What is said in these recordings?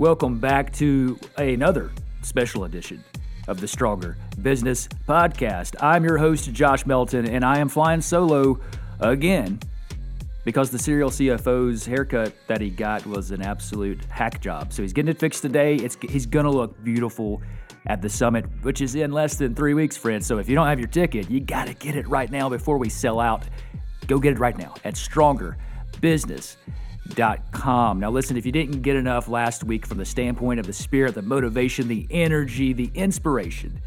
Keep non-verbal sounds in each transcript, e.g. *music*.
Welcome back to another special edition of the Stronger Business Podcast. I'm your host, Josh Melton, and I am flying solo again because the serial CFO's haircut that he got was an absolute hack job. So he's getting it fixed today. It's, he's going to look beautiful at the summit, which is in less than three weeks, friends. So if you don't have your ticket, you got to get it right now before we sell out. Go get it right now at strongerbusiness.com. Now, listen, if you didn't get enough last week from the standpoint of the spirit, the motivation, the energy, the inspiration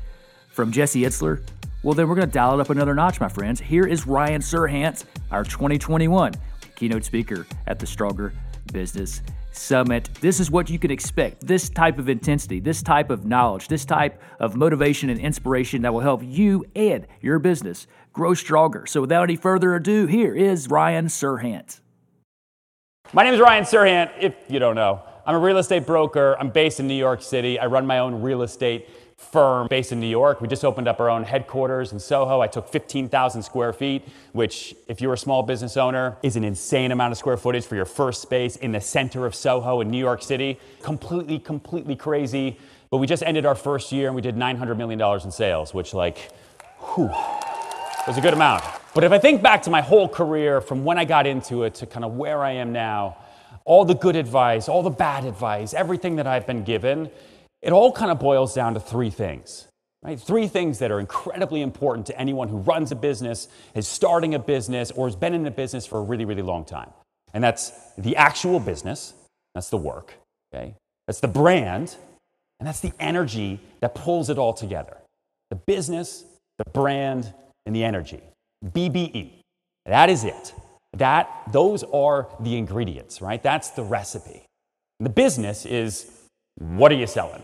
from Jesse Itzler, well, then we're going to dial it up another notch, my friends. Here is Ryan Serhant, our 2021 keynote speaker at the Stronger Business Summit. This is what you can expect this type of intensity, this type of knowledge, this type of motivation and inspiration that will help you and your business grow stronger. So, without any further ado, here is Ryan Serhant. My name is Ryan Serhant, if you don't know. I'm a real estate broker. I'm based in New York City. I run my own real estate firm based in New York. We just opened up our own headquarters in Soho. I took 15,000 square feet, which, if you're a small business owner, is an insane amount of square footage for your first space in the center of Soho in New York City. Completely, completely crazy. But we just ended our first year and we did $900 million in sales, which, like, whew, was a good amount. But if I think back to my whole career from when I got into it to kind of where I am now, all the good advice, all the bad advice, everything that I've been given, it all kind of boils down to three things. Right? Three things that are incredibly important to anyone who runs a business, is starting a business, or has been in a business for a really, really long time. And that's the actual business, that's the work, okay? That's the brand, and that's the energy that pulls it all together. The business, the brand, and the energy. BBE. That is it. That those are the ingredients, right? That's the recipe. The business is what are you selling?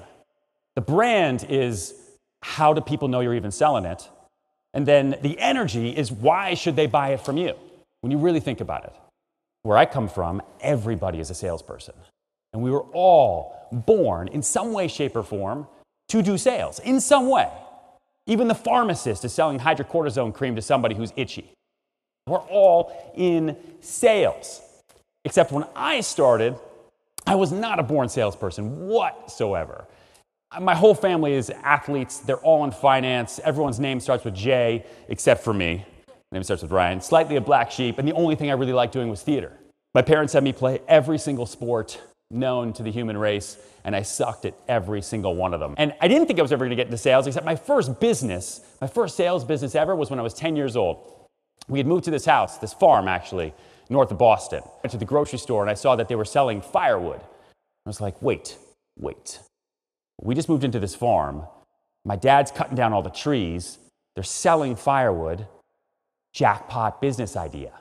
The brand is how do people know you're even selling it? And then the energy is why should they buy it from you? When you really think about it. Where I come from, everybody is a salesperson. And we were all born in some way, shape, or form to do sales in some way. Even the pharmacist is selling hydrocortisone cream to somebody who's itchy. We're all in sales. Except when I started, I was not a born salesperson whatsoever. My whole family is athletes. They're all in finance. Everyone's name starts with J, except for me. My name starts with Ryan. Slightly a black sheep, and the only thing I really liked doing was theater. My parents had me play every single sport known to the human race, and I sucked at every single one of them. And I didn't think I was ever gonna get into sales, except my first business, my first sales business ever was when I was 10 years old. We had moved to this house, this farm actually, north of Boston. I went to the grocery store and I saw that they were selling firewood. I was like, wait, wait. We just moved into this farm. My dad's cutting down all the trees. They're selling firewood. Jackpot business idea.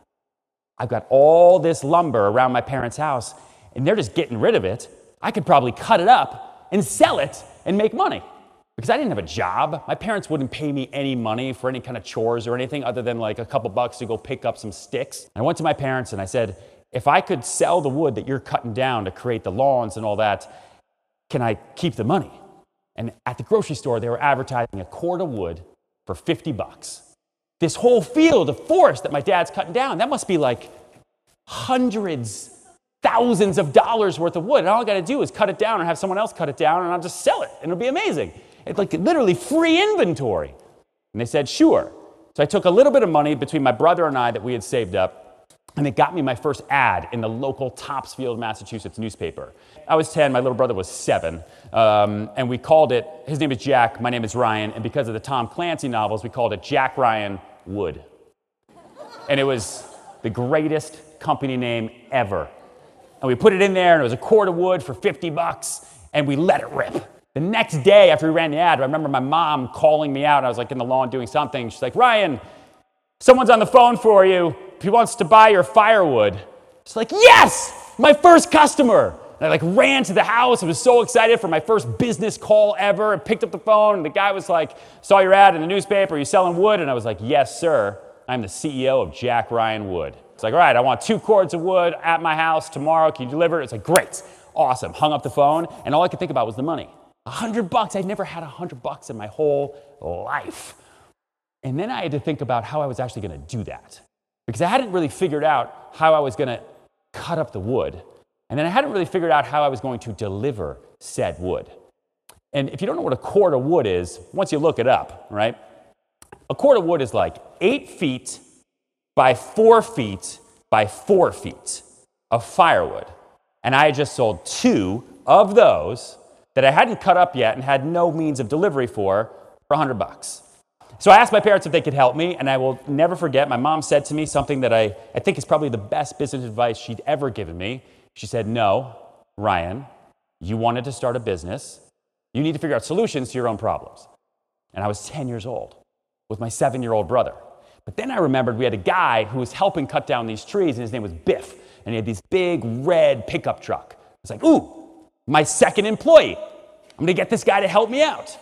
I've got all this lumber around my parents' house, and they're just getting rid of it. I could probably cut it up and sell it and make money. Because I didn't have a job. My parents wouldn't pay me any money for any kind of chores or anything other than like a couple bucks to go pick up some sticks. I went to my parents and I said, if I could sell the wood that you're cutting down to create the lawns and all that, can I keep the money? And at the grocery store, they were advertising a cord of wood for 50 bucks. This whole field of forest that my dad's cutting down, that must be like hundreds, thousands of dollars worth of wood. And all I got to do is cut it down or have someone else cut it down, and I'll just sell it, and it'll be amazing. It's like literally free inventory. And they said, sure. So I took a little bit of money between my brother and I that we had saved up, and it got me my first ad in the local Topsfield, Massachusetts newspaper. I was 10, my little brother was seven, um, and we called it, his name is Jack, my name is Ryan, and because of the Tom Clancy novels, we called it Jack Ryan Wood. And it was the greatest company name ever. And we put it in there, and it was a cord of wood for 50 bucks, and we let it rip. The next day after we ran the ad, I remember my mom calling me out. I was like in the lawn doing something. She's like, Ryan, someone's on the phone for you. He wants to buy your firewood. She's like, yes, my first customer. And I like ran to the house. I was so excited for my first business call ever. I picked up the phone and the guy was like, saw your ad in the newspaper. Are you selling wood? And I was like, yes, sir. I'm the CEO of Jack Ryan Wood. It's like, all right, I want two cords of wood at my house tomorrow. Can you deliver it? It's like, great, awesome. Hung up the phone, and all I could think about was the money. A hundred bucks. I'd never had a hundred bucks in my whole life. And then I had to think about how I was actually going to do that because I hadn't really figured out how I was going to cut up the wood. And then I hadn't really figured out how I was going to deliver said wood. And if you don't know what a cord of wood is, once you look it up, right? A cord of wood is like eight feet by four feet by four feet of firewood. And I had just sold two of those that I hadn't cut up yet and had no means of delivery for for 100 bucks. So I asked my parents if they could help me, and I will never forget. My mom said to me something that I, I think is probably the best business advice she'd ever given me. She said, No, Ryan, you wanted to start a business. You need to figure out solutions to your own problems. And I was 10 years old with my seven year old brother. But then I remembered we had a guy who was helping cut down these trees, and his name was Biff. And he had this big red pickup truck. It's like, Ooh, my second employee. I'm gonna get this guy to help me out.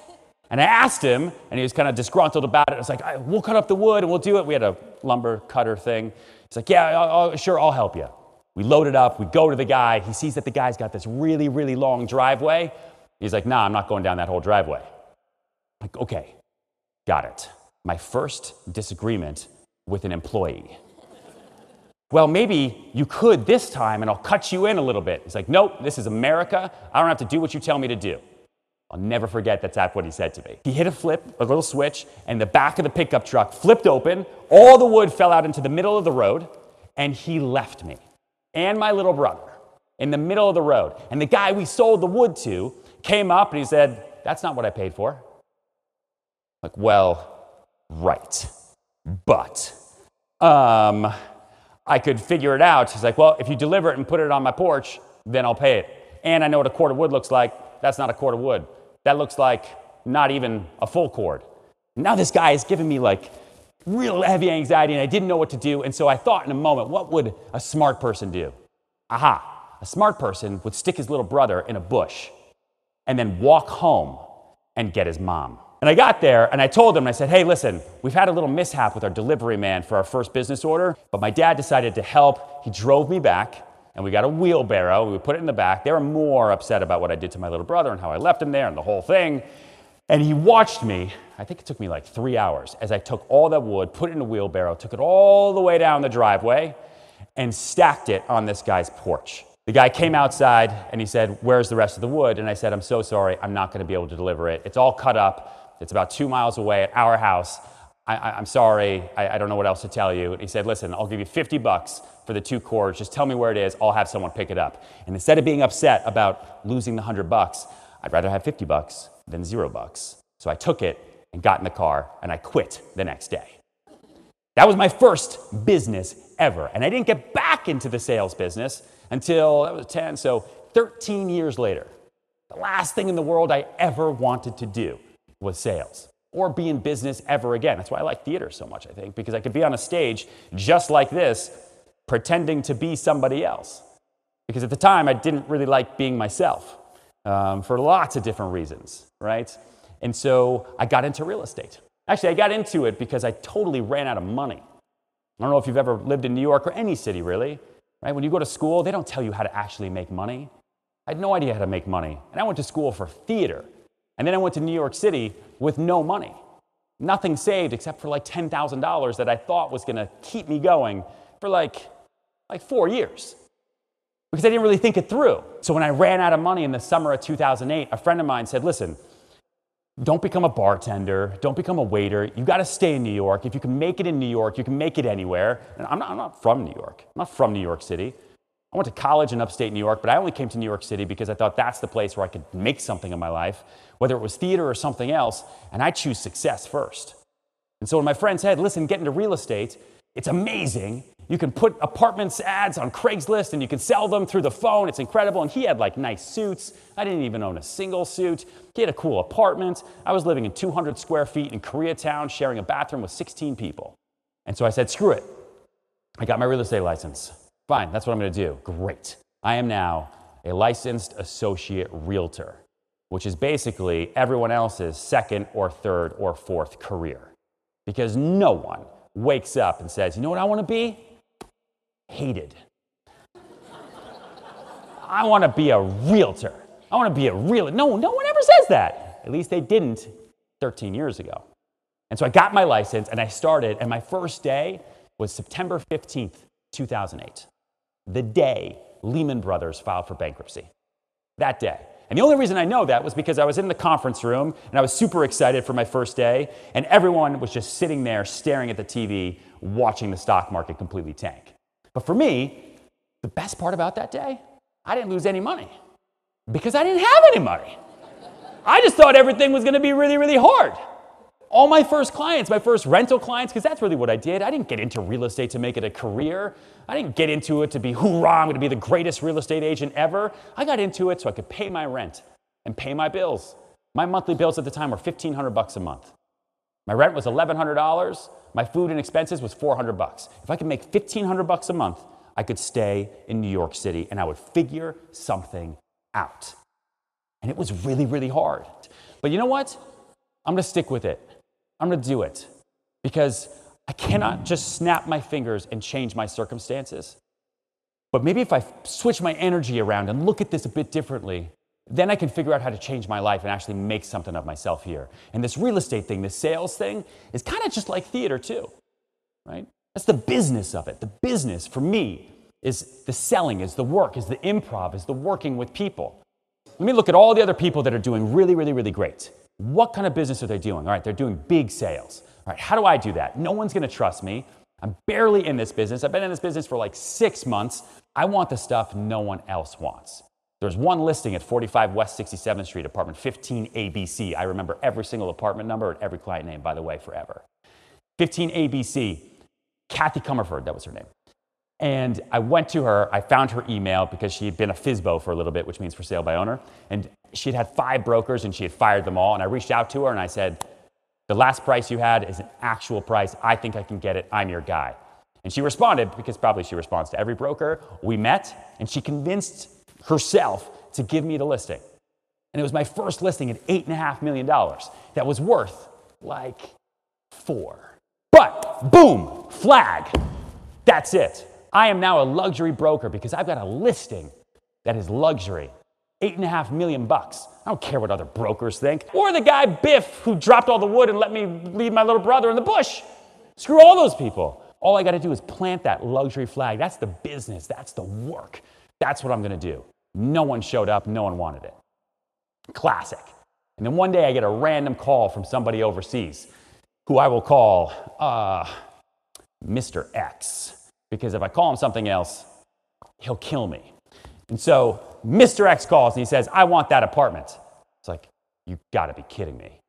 And I asked him, and he was kind of disgruntled about it. I was like, we'll cut up the wood and we'll do it. We had a lumber cutter thing. He's like, yeah, I'll, I'll, sure, I'll help you. We load it up. We go to the guy. He sees that the guy's got this really, really long driveway. He's like, nah, I'm not going down that whole driveway. I'm like, okay, got it. My first disagreement with an employee. well, maybe you could this time, and I'll cut you in a little bit. He's like, nope, this is America. I don't have to do what you tell me to do. I'll never forget that's what he said to me. He hit a flip, a little switch, and the back of the pickup truck flipped open. All the wood fell out into the middle of the road, and he left me and my little brother in the middle of the road. And the guy we sold the wood to came up and he said, That's not what I paid for. Like, well, right. But um, I could figure it out. He's like, Well, if you deliver it and put it on my porch, then I'll pay it. And I know what a cord of wood looks like. That's not a cord of wood. That looks like not even a full cord. Now this guy is giving me like real heavy anxiety and I didn't know what to do. And so I thought in a moment, what would a smart person do? Aha, a smart person would stick his little brother in a bush and then walk home and get his mom. And I got there and I told him, I said, hey, listen, we've had a little mishap with our delivery man for our first business order, but my dad decided to help. He drove me back and we got a wheelbarrow. We put it in the back. They were more upset about what I did to my little brother and how I left him there and the whole thing. And he watched me, I think it took me like three hours, as I took all that wood, put it in a wheelbarrow, took it all the way down the driveway, and stacked it on this guy's porch. The guy came outside and he said, Where's the rest of the wood? And I said, I'm so sorry, I'm not going to be able to deliver it. It's all cut up, it's about two miles away at our house. I, am sorry, I, I don't know what else to tell you. And he said, Listen, I'll give you 50 bucks for the two cords. Just tell me where it is. I'll have someone pick it up. And instead of being upset about losing the 100 bucks, I'd rather have 50 bucks than zero bucks. So I took it and got in the car and I quit the next day. That was my first business ever. And I didn't get back into the sales business until that was 10, so 13 years later. The last thing in the world I ever wanted to do was sales or be in business ever again. That's why I like theater so much, I think, because I could be on a stage just like this pretending to be somebody else. Because at the time, I didn't really like being myself um, for lots of different reasons, right? And so I got into real estate. Actually, I got into it because I totally ran out of money. I don't know if you've ever lived in New York or any city, really, right? When you go to school, they don't tell you how to actually make money. I had no idea how to make money. And I went to school for theater. And then I went to New York City with no money. Nothing saved except for like $10,000 that I thought was going to keep me going for like like four years because I didn't really think it through. So when I ran out of money in the summer of 2008, a friend of mine said, Listen, don't become a bartender, don't become a waiter. You got to stay in New York. If you can make it in New York, you can make it anywhere. And I'm not, I'm not from New York, I'm not from New York City. I went to college in upstate New York, but I only came to New York City because I thought that's the place where I could make something in my life, whether it was theater or something else, and I choose success first. And so when my friend said, listen, get into real estate, it's amazing. You can put apartments ads on Craigslist and you can sell them through the phone. It's incredible. And he had like nice suits. I didn't even own a single suit. He had a cool apartment. I was living in 200 square feet in Koreatown, sharing a bathroom with 16 people. And so I said, screw it. I got my real estate license. Fine, that's what I'm to do. Great. I am now a licensed associate realtor, which is basically everyone else's second or third or fourth career. Because no one wakes up and says, you know what I want to be? hated. I want to be a realtor. I want to be a real. No, no one ever says that. At least they didn't 13 years ago. And so I got my license and I started, and my first day was September 15th, 2008. The day Lehman Brothers filed for bankruptcy. That day. And the only reason I know that was because I was in the conference room and I was super excited for my first day, and everyone was just sitting there staring at the TV, watching the stock market completely tank. But for me, the best part about that day, I didn't lose any money because I didn't have any money. I just thought everything was going to be really, really hard. All my first clients, my first rental clients, because that's really what I did. I didn't get into real estate to make it a career. I didn't get into it to be, hoorah, I'm going to be the greatest real estate agent ever. I got into it so I could pay my rent and pay my bills. My monthly bills at the time were 1500 bucks a month. My rent was $1,100. My food and expenses was 400 bucks. If I could make 1500 bucks a month, I could stay in New York City and I would figure something out. And it was really, really hard. But you know what? I'm going to stick with it. I'm going to do it because I cannot just snap my fingers and change my circumstances. But maybe if I switch my energy around and look at this a bit differently, then I can figure out how to change my life and actually make something of myself here. And this real estate thing, this sales thing, is kind of just like theater, too, right? That's the business of it. The business for me is the selling, is the work, is the improv, is the working with people. Let me look at all the other people that are doing really, really, really great. What kind of business are they doing? All right, they're doing big sales. All right, how do I do that? No one's gonna trust me. I'm barely in this business. I've been in this business for like six months. I want the stuff no one else wants. There's one listing at 45 West 67th Street, apartment 15 ABC. I remember every single apartment number and every client name, by the way, forever. 15 ABC. Kathy Comerford, that was her name. And I went to her, I found her email because she had been a FSBO for a little bit, which means for sale by owner. And she had had five brokers and she had fired them all. And I reached out to her and I said, The last price you had is an actual price. I think I can get it. I'm your guy. And she responded because probably she responds to every broker. We met and she convinced herself to give me the listing. And it was my first listing at $8.5 million that was worth like four. But boom, flag. That's it. I am now a luxury broker because I've got a listing that is luxury. Eight and a half million bucks. I don't care what other brokers think. Or the guy Biff who dropped all the wood and let me leave my little brother in the bush. Screw all those people. All I got to do is plant that luxury flag. That's the business. That's the work. That's what I'm going to do. No one showed up. No one wanted it. Classic. And then one day I get a random call from somebody overseas who I will call uh, Mr. X because if I call him something else, he'll kill me. And so Mr. X calls and he says, I want that apartment. It's like, you gotta be kidding me.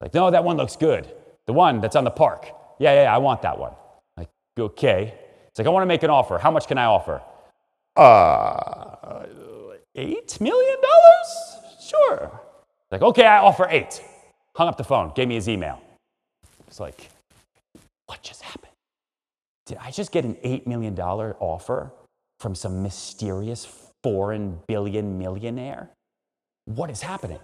Like, no, that one looks good. The one that's on the park. Yeah, yeah, yeah I want that one. Like, okay. It's like, I wanna make an offer. How much can I offer? Uh, eight million dollars? Sure. Like, okay, I offer eight. Hung up the phone, gave me his email. It's like, what just happened? Did I just get an $8 million offer from some mysterious foreign billion millionaire? What is happening?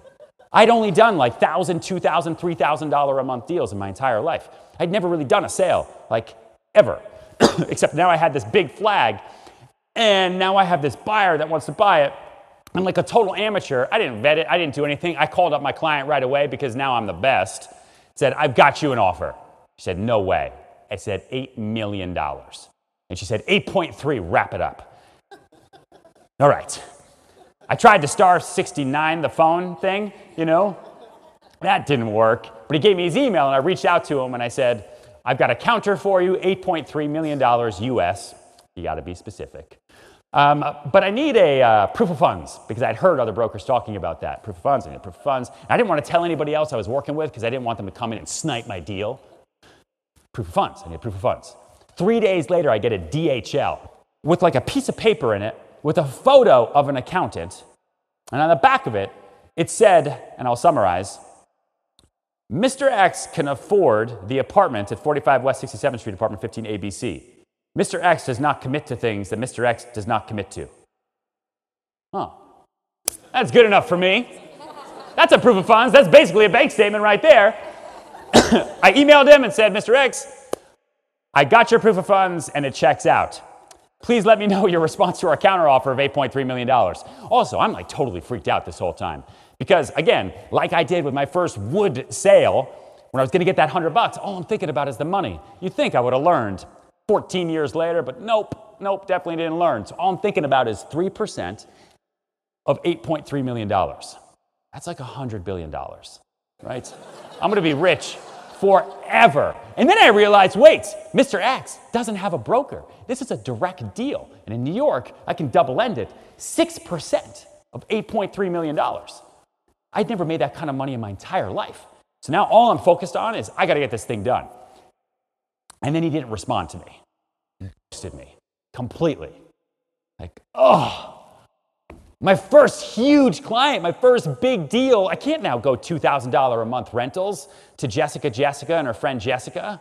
I'd only done like $1,000, $2,000, $3,000 a month deals in my entire life. I'd never really done a sale, like ever. *coughs* Except now I had this big flag, and now I have this buyer that wants to buy it. I'm like a total amateur. I didn't vet it, I didn't do anything. I called up my client right away because now I'm the best. Said, I've got you an offer. She said, No way. I said, $8 million. And she said, 8.3, wrap it up. All right. I tried to star 69 the phone thing, you know. That didn't work. But he gave me his email, and I reached out to him and I said, I've got a counter for you, $8.3 million US. You got to be specific. Um, but I need a uh, proof of funds because I'd heard other brokers talking about that. Proof of funds, I need proof of funds. And I didn't want to tell anybody else I was working with because I didn't want them to come in and snipe my deal proof of funds. I need proof of funds. Three days later, I get a DHL with like a piece of paper in it with a photo of an accountant. And on the back of it, it said, and I'll summarize Mr. X can afford the apartment at 45 West 67th Street, apartment 15 ABC. Mr. X does not commit to things that Mr. X does not commit to. Huh. That's good enough for me. That's a proof of funds. That's basically a bank statement right there. I emailed him and said, Mr. X, I got your proof of funds and it checks out. Please let me know your response to our counteroffer of $8.3 million. Also, I'm like totally freaked out this whole time because, again, like I did with my first wood sale, when I was going to get that 100 bucks, all I'm thinking about is the money. You'd think I would have learned 14 years later, but nope. nope, definitely didn't learn. So all I'm thinking about is 3% of $8.3 million. That's like $100 billion, right? I'm gonna be rich forever. And then I realized wait, Mr. X doesn't have a broker. This is a direct deal. And in New York, I can double end it 6% of $8.3 million. I'd never made that kind of money in my entire life. So now all I'm focused on is I got to get this thing done. And then he didn't respond to me. He me completely. Like, oh, my first huge client, my first big deal. I can't now go $2,000 a month rentals to Jessica Jessica and her friend Jessica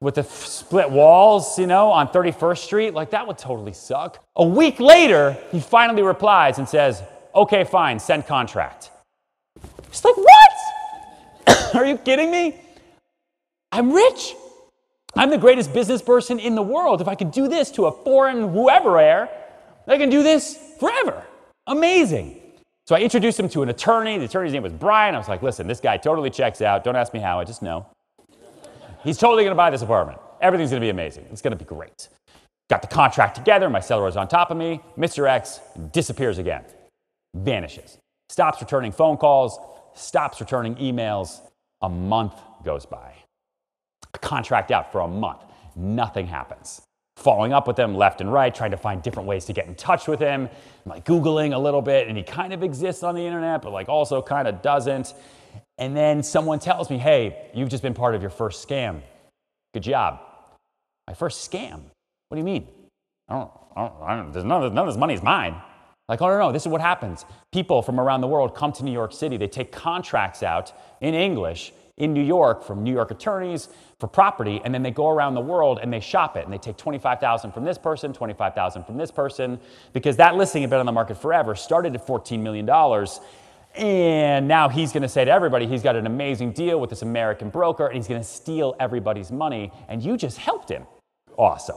with the split walls, you know, on 31st Street. Like, that would totally suck. A week later, he finally replies and says, okay, fine, send contract. It's like, what? *coughs* Are you kidding me? I'm rich. I'm the greatest business person in the world. If I could do this to a foreign whoever air, I can do this forever. Amazing. So I introduced him to an attorney. The attorney's name was Brian. I was like, listen, this guy totally checks out. Don't ask me how, I just know. He's totally going to buy this apartment. Everything's going to be amazing. It's going to be great. Got the contract together. My seller is on top of me. Mr. X disappears again, vanishes, stops returning phone calls, stops returning emails. A month goes by. Contract out for a month. Nothing happens. Following up with him left and right, trying to find different ways to get in touch with him. I'm like Googling a little bit, and he kind of exists on the internet, but like also kind of doesn't. And then someone tells me, hey, you've just been part of your first scam. Good job. My first scam? What do you mean? I don't, I don't, I don't, there's none, none of this money is mine. Like, oh, no, no, this is what happens. People from around the world come to New York City. They take contracts out in English in New York from New York attorneys for property, and then they go around the world and they shop it. And they take 25,000 from this person, 25,000 from this person, because that listing had been on the market forever, started at $14 million. And now he's going to say to everybody, he's got an amazing deal with this American broker, and he's going to steal everybody's money, and you just helped him. Awesome.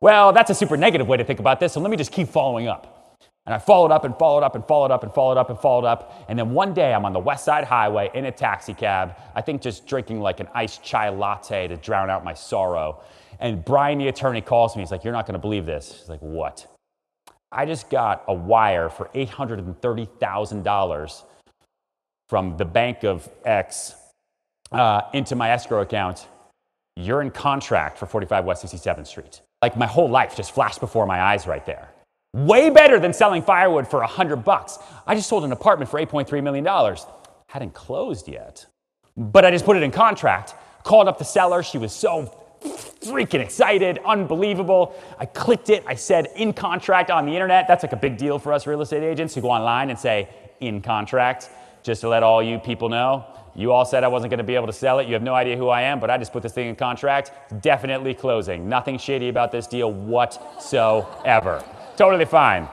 Well, that's a super negative way to think about this, so let me just keep following up. And I followed up and followed up and followed up and followed up and followed up. And then one day I'm on the West Side Highway in a taxi cab, I think just drinking like an iced chai latte to drown out my sorrow. And Brian, the attorney, calls me. He's like, You're not going to believe this. He's like, What? I just got a wire for $830,000 from the bank of X uh, into my escrow account. You're in contract for 45 West 67th Street. Like my whole life just flashed before my eyes right there. Way better than selling firewood for 100 bucks. I just sold an apartment for 8.3 million dollars. Hadn't closed yet. But I just put it in contract. Called up the seller. She was so freaking excited, unbelievable. I clicked it. I said in contract on the internet. That's like a big deal for us real estate agents who go online and say in contract, just to let all you people know. You all said I wasn't going to be able to sell it. You have no idea who I am, but I just put this thing in contract. Definitely closing. Nothing shady about this deal whatsoever. Totally fine.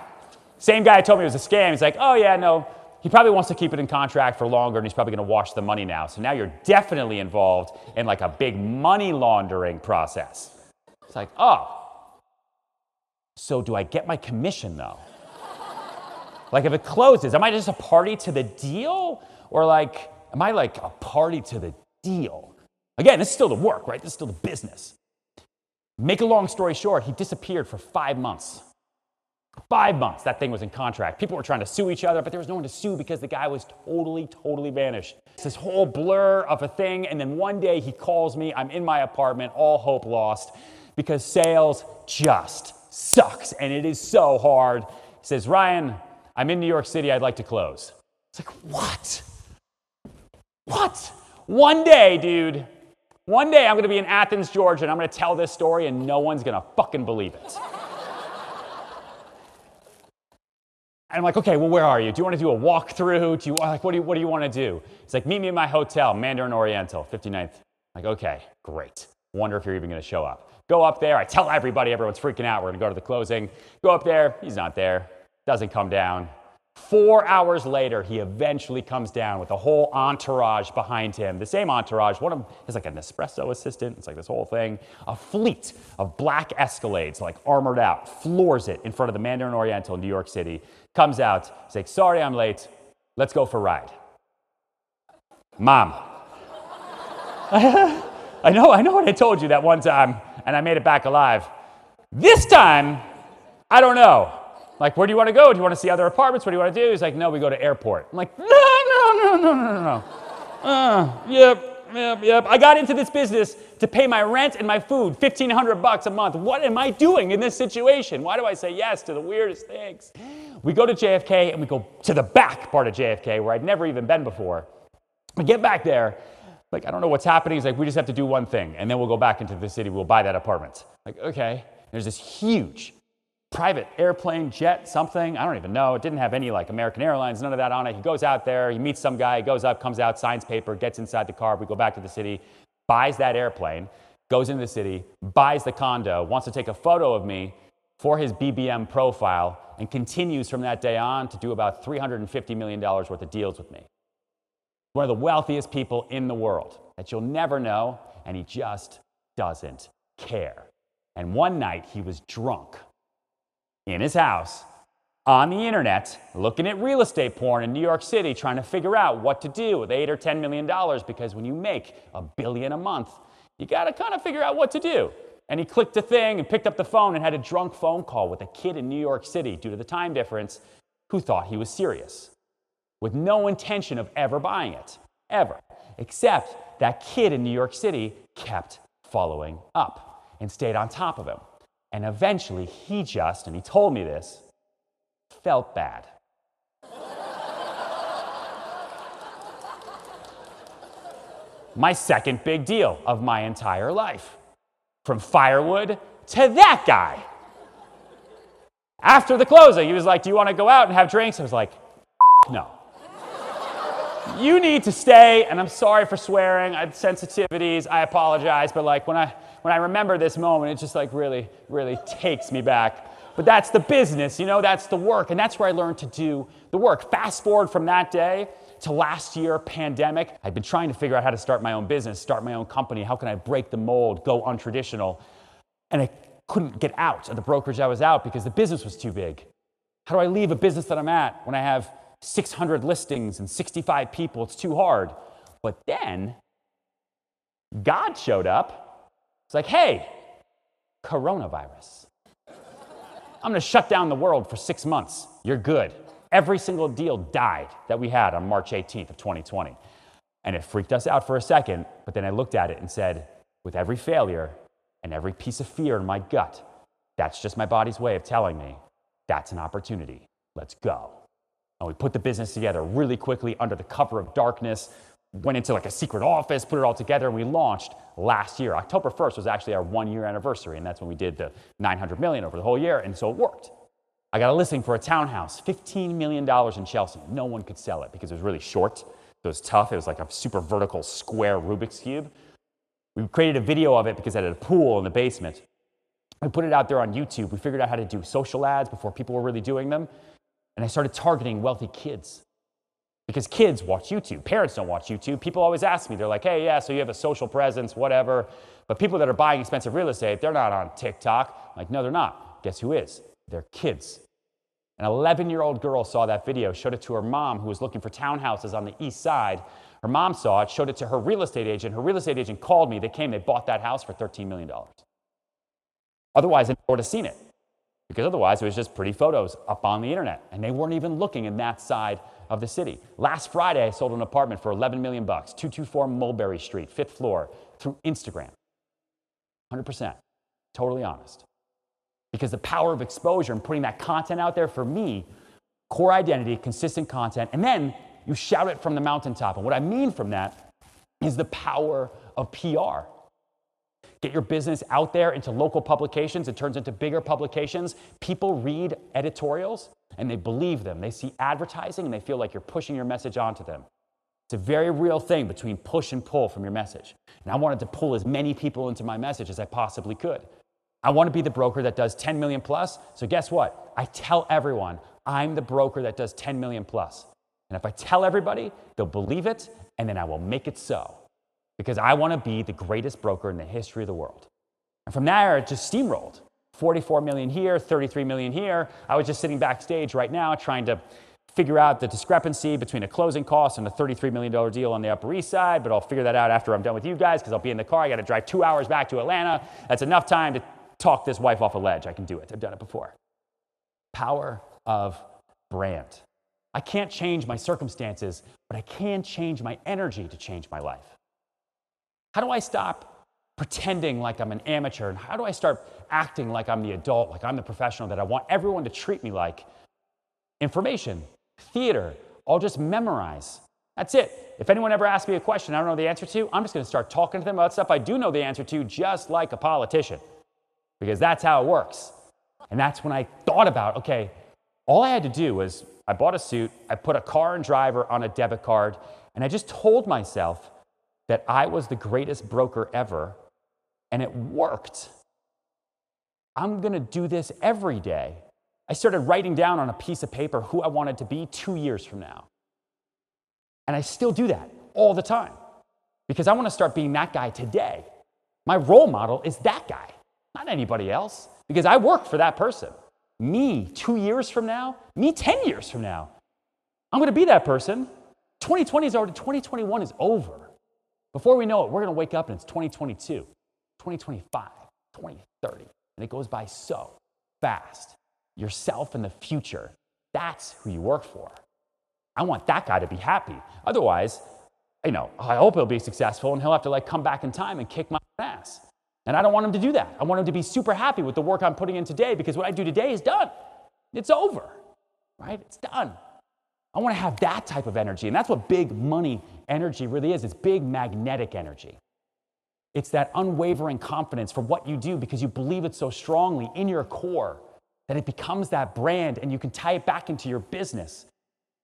Same guy told me it was a scam. He's like, oh, yeah, no, he probably wants to keep it in contract for longer and he's probably going to wash the money now. So now you're definitely involved in like a big money laundering process. It's like, oh, so do I get my commission though? like if it closes, am I just a party to the deal? Or like, am I like a party to the deal? Again, this is still the work, right? This is still the business. Make a long story short, he disappeared for five months. Five months that thing was in contract. People were trying to sue each other, but there was no one to sue because the guy was totally, totally vanished. It's this whole blur of a thing, and then one day he calls me. I'm in my apartment, all hope lost, because sales just sucks, and it is so hard. He says, Ryan, I'm in New York City. I'd like to close. It's like, what? What? One day, dude, one day I'm gonna be in Athens, Georgia, and I'm gonna tell this story, and no one's gonna fucking believe it. And I'm like, okay, well, where are you? Do you want to do a walkthrough? Do you like what do you what do you want to do? He's like, meet me in my hotel, Mandarin Oriental, 59th. I'm like, okay, great. Wonder if you're even gonna show up. Go up there, I tell everybody, everyone's freaking out, we're gonna go to the closing. Go up there, he's not there, doesn't come down. Four hours later, he eventually comes down with a whole entourage behind him. The same entourage. One of them is like an espresso assistant. It's like this whole thing. A fleet of black Escalades, like armored out, floors it in front of the Mandarin Oriental in New York City. Comes out, he's like, sorry I'm late. Let's go for a ride. Mom. *laughs* I know, I know what I told you that one time, and I made it back alive. This time, I don't know. Like, where do you want to go? Do you want to see other apartments? What do you want to do? He's like, no, we go to airport. I'm like, no, no, no, no, no, no, no. Uh, yep, yep, yep. I got into this business to pay my rent and my food, 1500 bucks a month. What am I doing in this situation? Why do I say yes to the weirdest things? We go to JFK and we go to the back part of JFK where I'd never even been before. We get back there, like, I don't know what's happening. He's like, we just have to do one thing and then we'll go back into the city. We'll buy that apartment. Like, okay. There's this huge private airplane, jet, something. I don't even know. It didn't have any like American Airlines, none of that on it. He goes out there, he meets some guy, he goes up, comes out, signs paper, gets inside the car. We go back to the city, buys that airplane, goes into the city, buys the condo, wants to take a photo of me for his BBM profile, and continues from that day on to do about $350 million worth of deals with me. One of the wealthiest people in the world that you'll never know, and he just doesn't care. And one night he was drunk in his house on the internet looking at real estate porn in New York City trying to figure out what to do with 8 or 10 million dollars because when you make a billion a month you got to kind of figure out what to do and he clicked a thing and picked up the phone and had a drunk phone call with a kid in New York City due to the time difference who thought he was serious with no intention of ever buying it ever except that kid in New York City kept following up and stayed on top of him and eventually he just, and he told me this, felt bad. *laughs* my second big deal of my entire life. From firewood to that guy. After the closing, he was like, Do you want to go out and have drinks? I was like, No. you need to stay, and I'm sorry for swearing. I had sensitivities. I apologize. But like when I when I remember this moment, it just like really, really takes me back. But that's the business, you know, that's the work. And that's where I learned to do the work. Fast forward from that day to last year, pandemic. I've been trying to figure out how to start my own business, start my own company. How can I break the mold, go untraditional? And I couldn't get out of the brokerage I was out because the business was too big. How do I leave a business that I'm at when I have 600 listings and 65 people? It's too hard. But then God showed up it's like, hey, coronavirus. I'm going to shut down the world for six months. You're good. Every single deal died that we had on March 18th of 2020. And it freaked us out for a second, but then I looked at it and said, with every failure and every piece of fear in my gut, that's just my body's way of telling me that's an opportunity. Let's go. And we put the business together really quickly under the cover of darkness went into like a secret office, put it all together, and we launched last year. October 1st was actually our one year anniversary, and that's when we did the 900 million over the whole year, and so it worked. I got a listing for a townhouse, $15 million in Chelsea. No one could sell it because it was really short. It was tough. It was like a super vertical square Rubik's Cube. We created a video of it because it had a pool in the basement. We put it out there on YouTube. We figured out how to do social ads before people were really doing them. And I started targeting wealthy kids because kids watch YouTube. Parents don't watch YouTube. People always ask me, they're like, hey, yeah, so you have a social presence, whatever. But people that are buying expensive real estate, they're not on TikTok. I'm like, no, they're not. Guess who is? They're kids. An 11 year old girl saw that video, showed it to her mom, who was looking for townhouses on the east side. Her mom saw it, showed it to her real estate agent. Her real estate agent called me. They came, they bought that house for $13 million. Otherwise, they would have seen it because otherwise it was just pretty photos up on the internet and they weren't even looking in that side of the city. Last Friday, I sold an apartment for 11 million bucks, 224 Mulberry Street, fifth floor, through Instagram. 100%. Totally honest. Because the power of exposure and putting that content out there for me, core identity, consistent content, and then you shout it from the mountaintop. And what I mean from that is the power of PR. Get your business out there into local publications. It turns into bigger publications. People read editorials and they believe them. They see advertising and they feel like you're pushing your message onto them. It's a very real thing between push and pull from your message. And I wanted to pull as many people into my message as I possibly could. I want to be the broker that does 10 million plus. So guess what? I tell everyone I'm the broker that does 10 million plus. And if I tell everybody, they'll believe it and then I will make it so because I want to be the greatest broker in the history of the world. And from there, it just steamrolled. 44 million here, 33 million here. I was just sitting backstage right now trying to figure out the discrepancy between a closing cost and a $33 million deal on the Upper East Side, but I'll figure that out after I'm done with you guys because I'll be in the car. I got to drive two hours back to Atlanta. That's enough time to talk this wife off a ledge. I can do it. I've done it before. Power of brand. I can't change my circumstances, but I can change my energy to change my life. How do I stop pretending like I'm an amateur? And how do I start acting like I'm the adult, like I'm the professional that I want everyone to treat me like? Information, theater, I'll just memorize. That's it. If anyone ever asks me a question I don't know the answer to, I'm just going to start talking to them about stuff I do know the answer to, just like a politician, because that's how it works. And that's when I thought about okay, all I had to do was I bought a suit, I put a car and driver on a debit card, and I just told myself that I was the greatest broker ever, and it worked. I'm to do this every day. I started writing down on a piece of paper who I wanted to be two years from now. And I still do that all the time because I want to start being that guy today. My role model is that guy, not anybody else, because I work for that person. Me, two years from now, me, 10 years from now, I'm going to be that person. 2020 is already, 2021 is over. Before we know it, we're going to wake up and it's 2022, 2025, 2030. And it goes by so fast. Yourself in the future, that's who you work for. I want that guy to be happy. Otherwise, you know, I hope he'll be successful and he'll have to like come back in time and kick my ass. And I don't want him to do that. I want him to be super happy with the work I'm putting in today because what I do today is done. It's over, right? It's done. I want to have that type of energy. And that's what big money energy really is it's big magnetic energy. It's that unwavering confidence for what you do because you believe it so strongly in your core that it becomes that brand and you can tie it back into your business.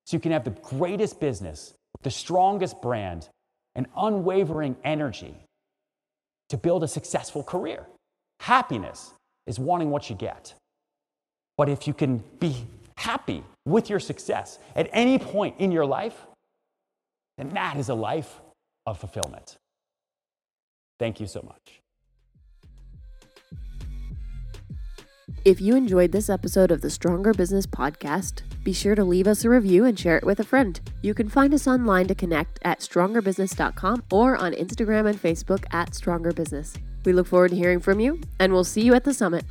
So you can have the greatest business, the strongest brand, and unwavering energy to build a successful career. Happiness is wanting what you get. But if you can be happy with your success at any point in your life, then that is a life of fulfillment. Thank you so much. If you enjoyed this episode of the Stronger Business Podcast, be sure to leave us a review and share it with a friend. You can find us online to connect at strongerbusiness.com or on Instagram and Facebook at Stronger Business. We look forward to hearing from you, and we'll see you at the summit.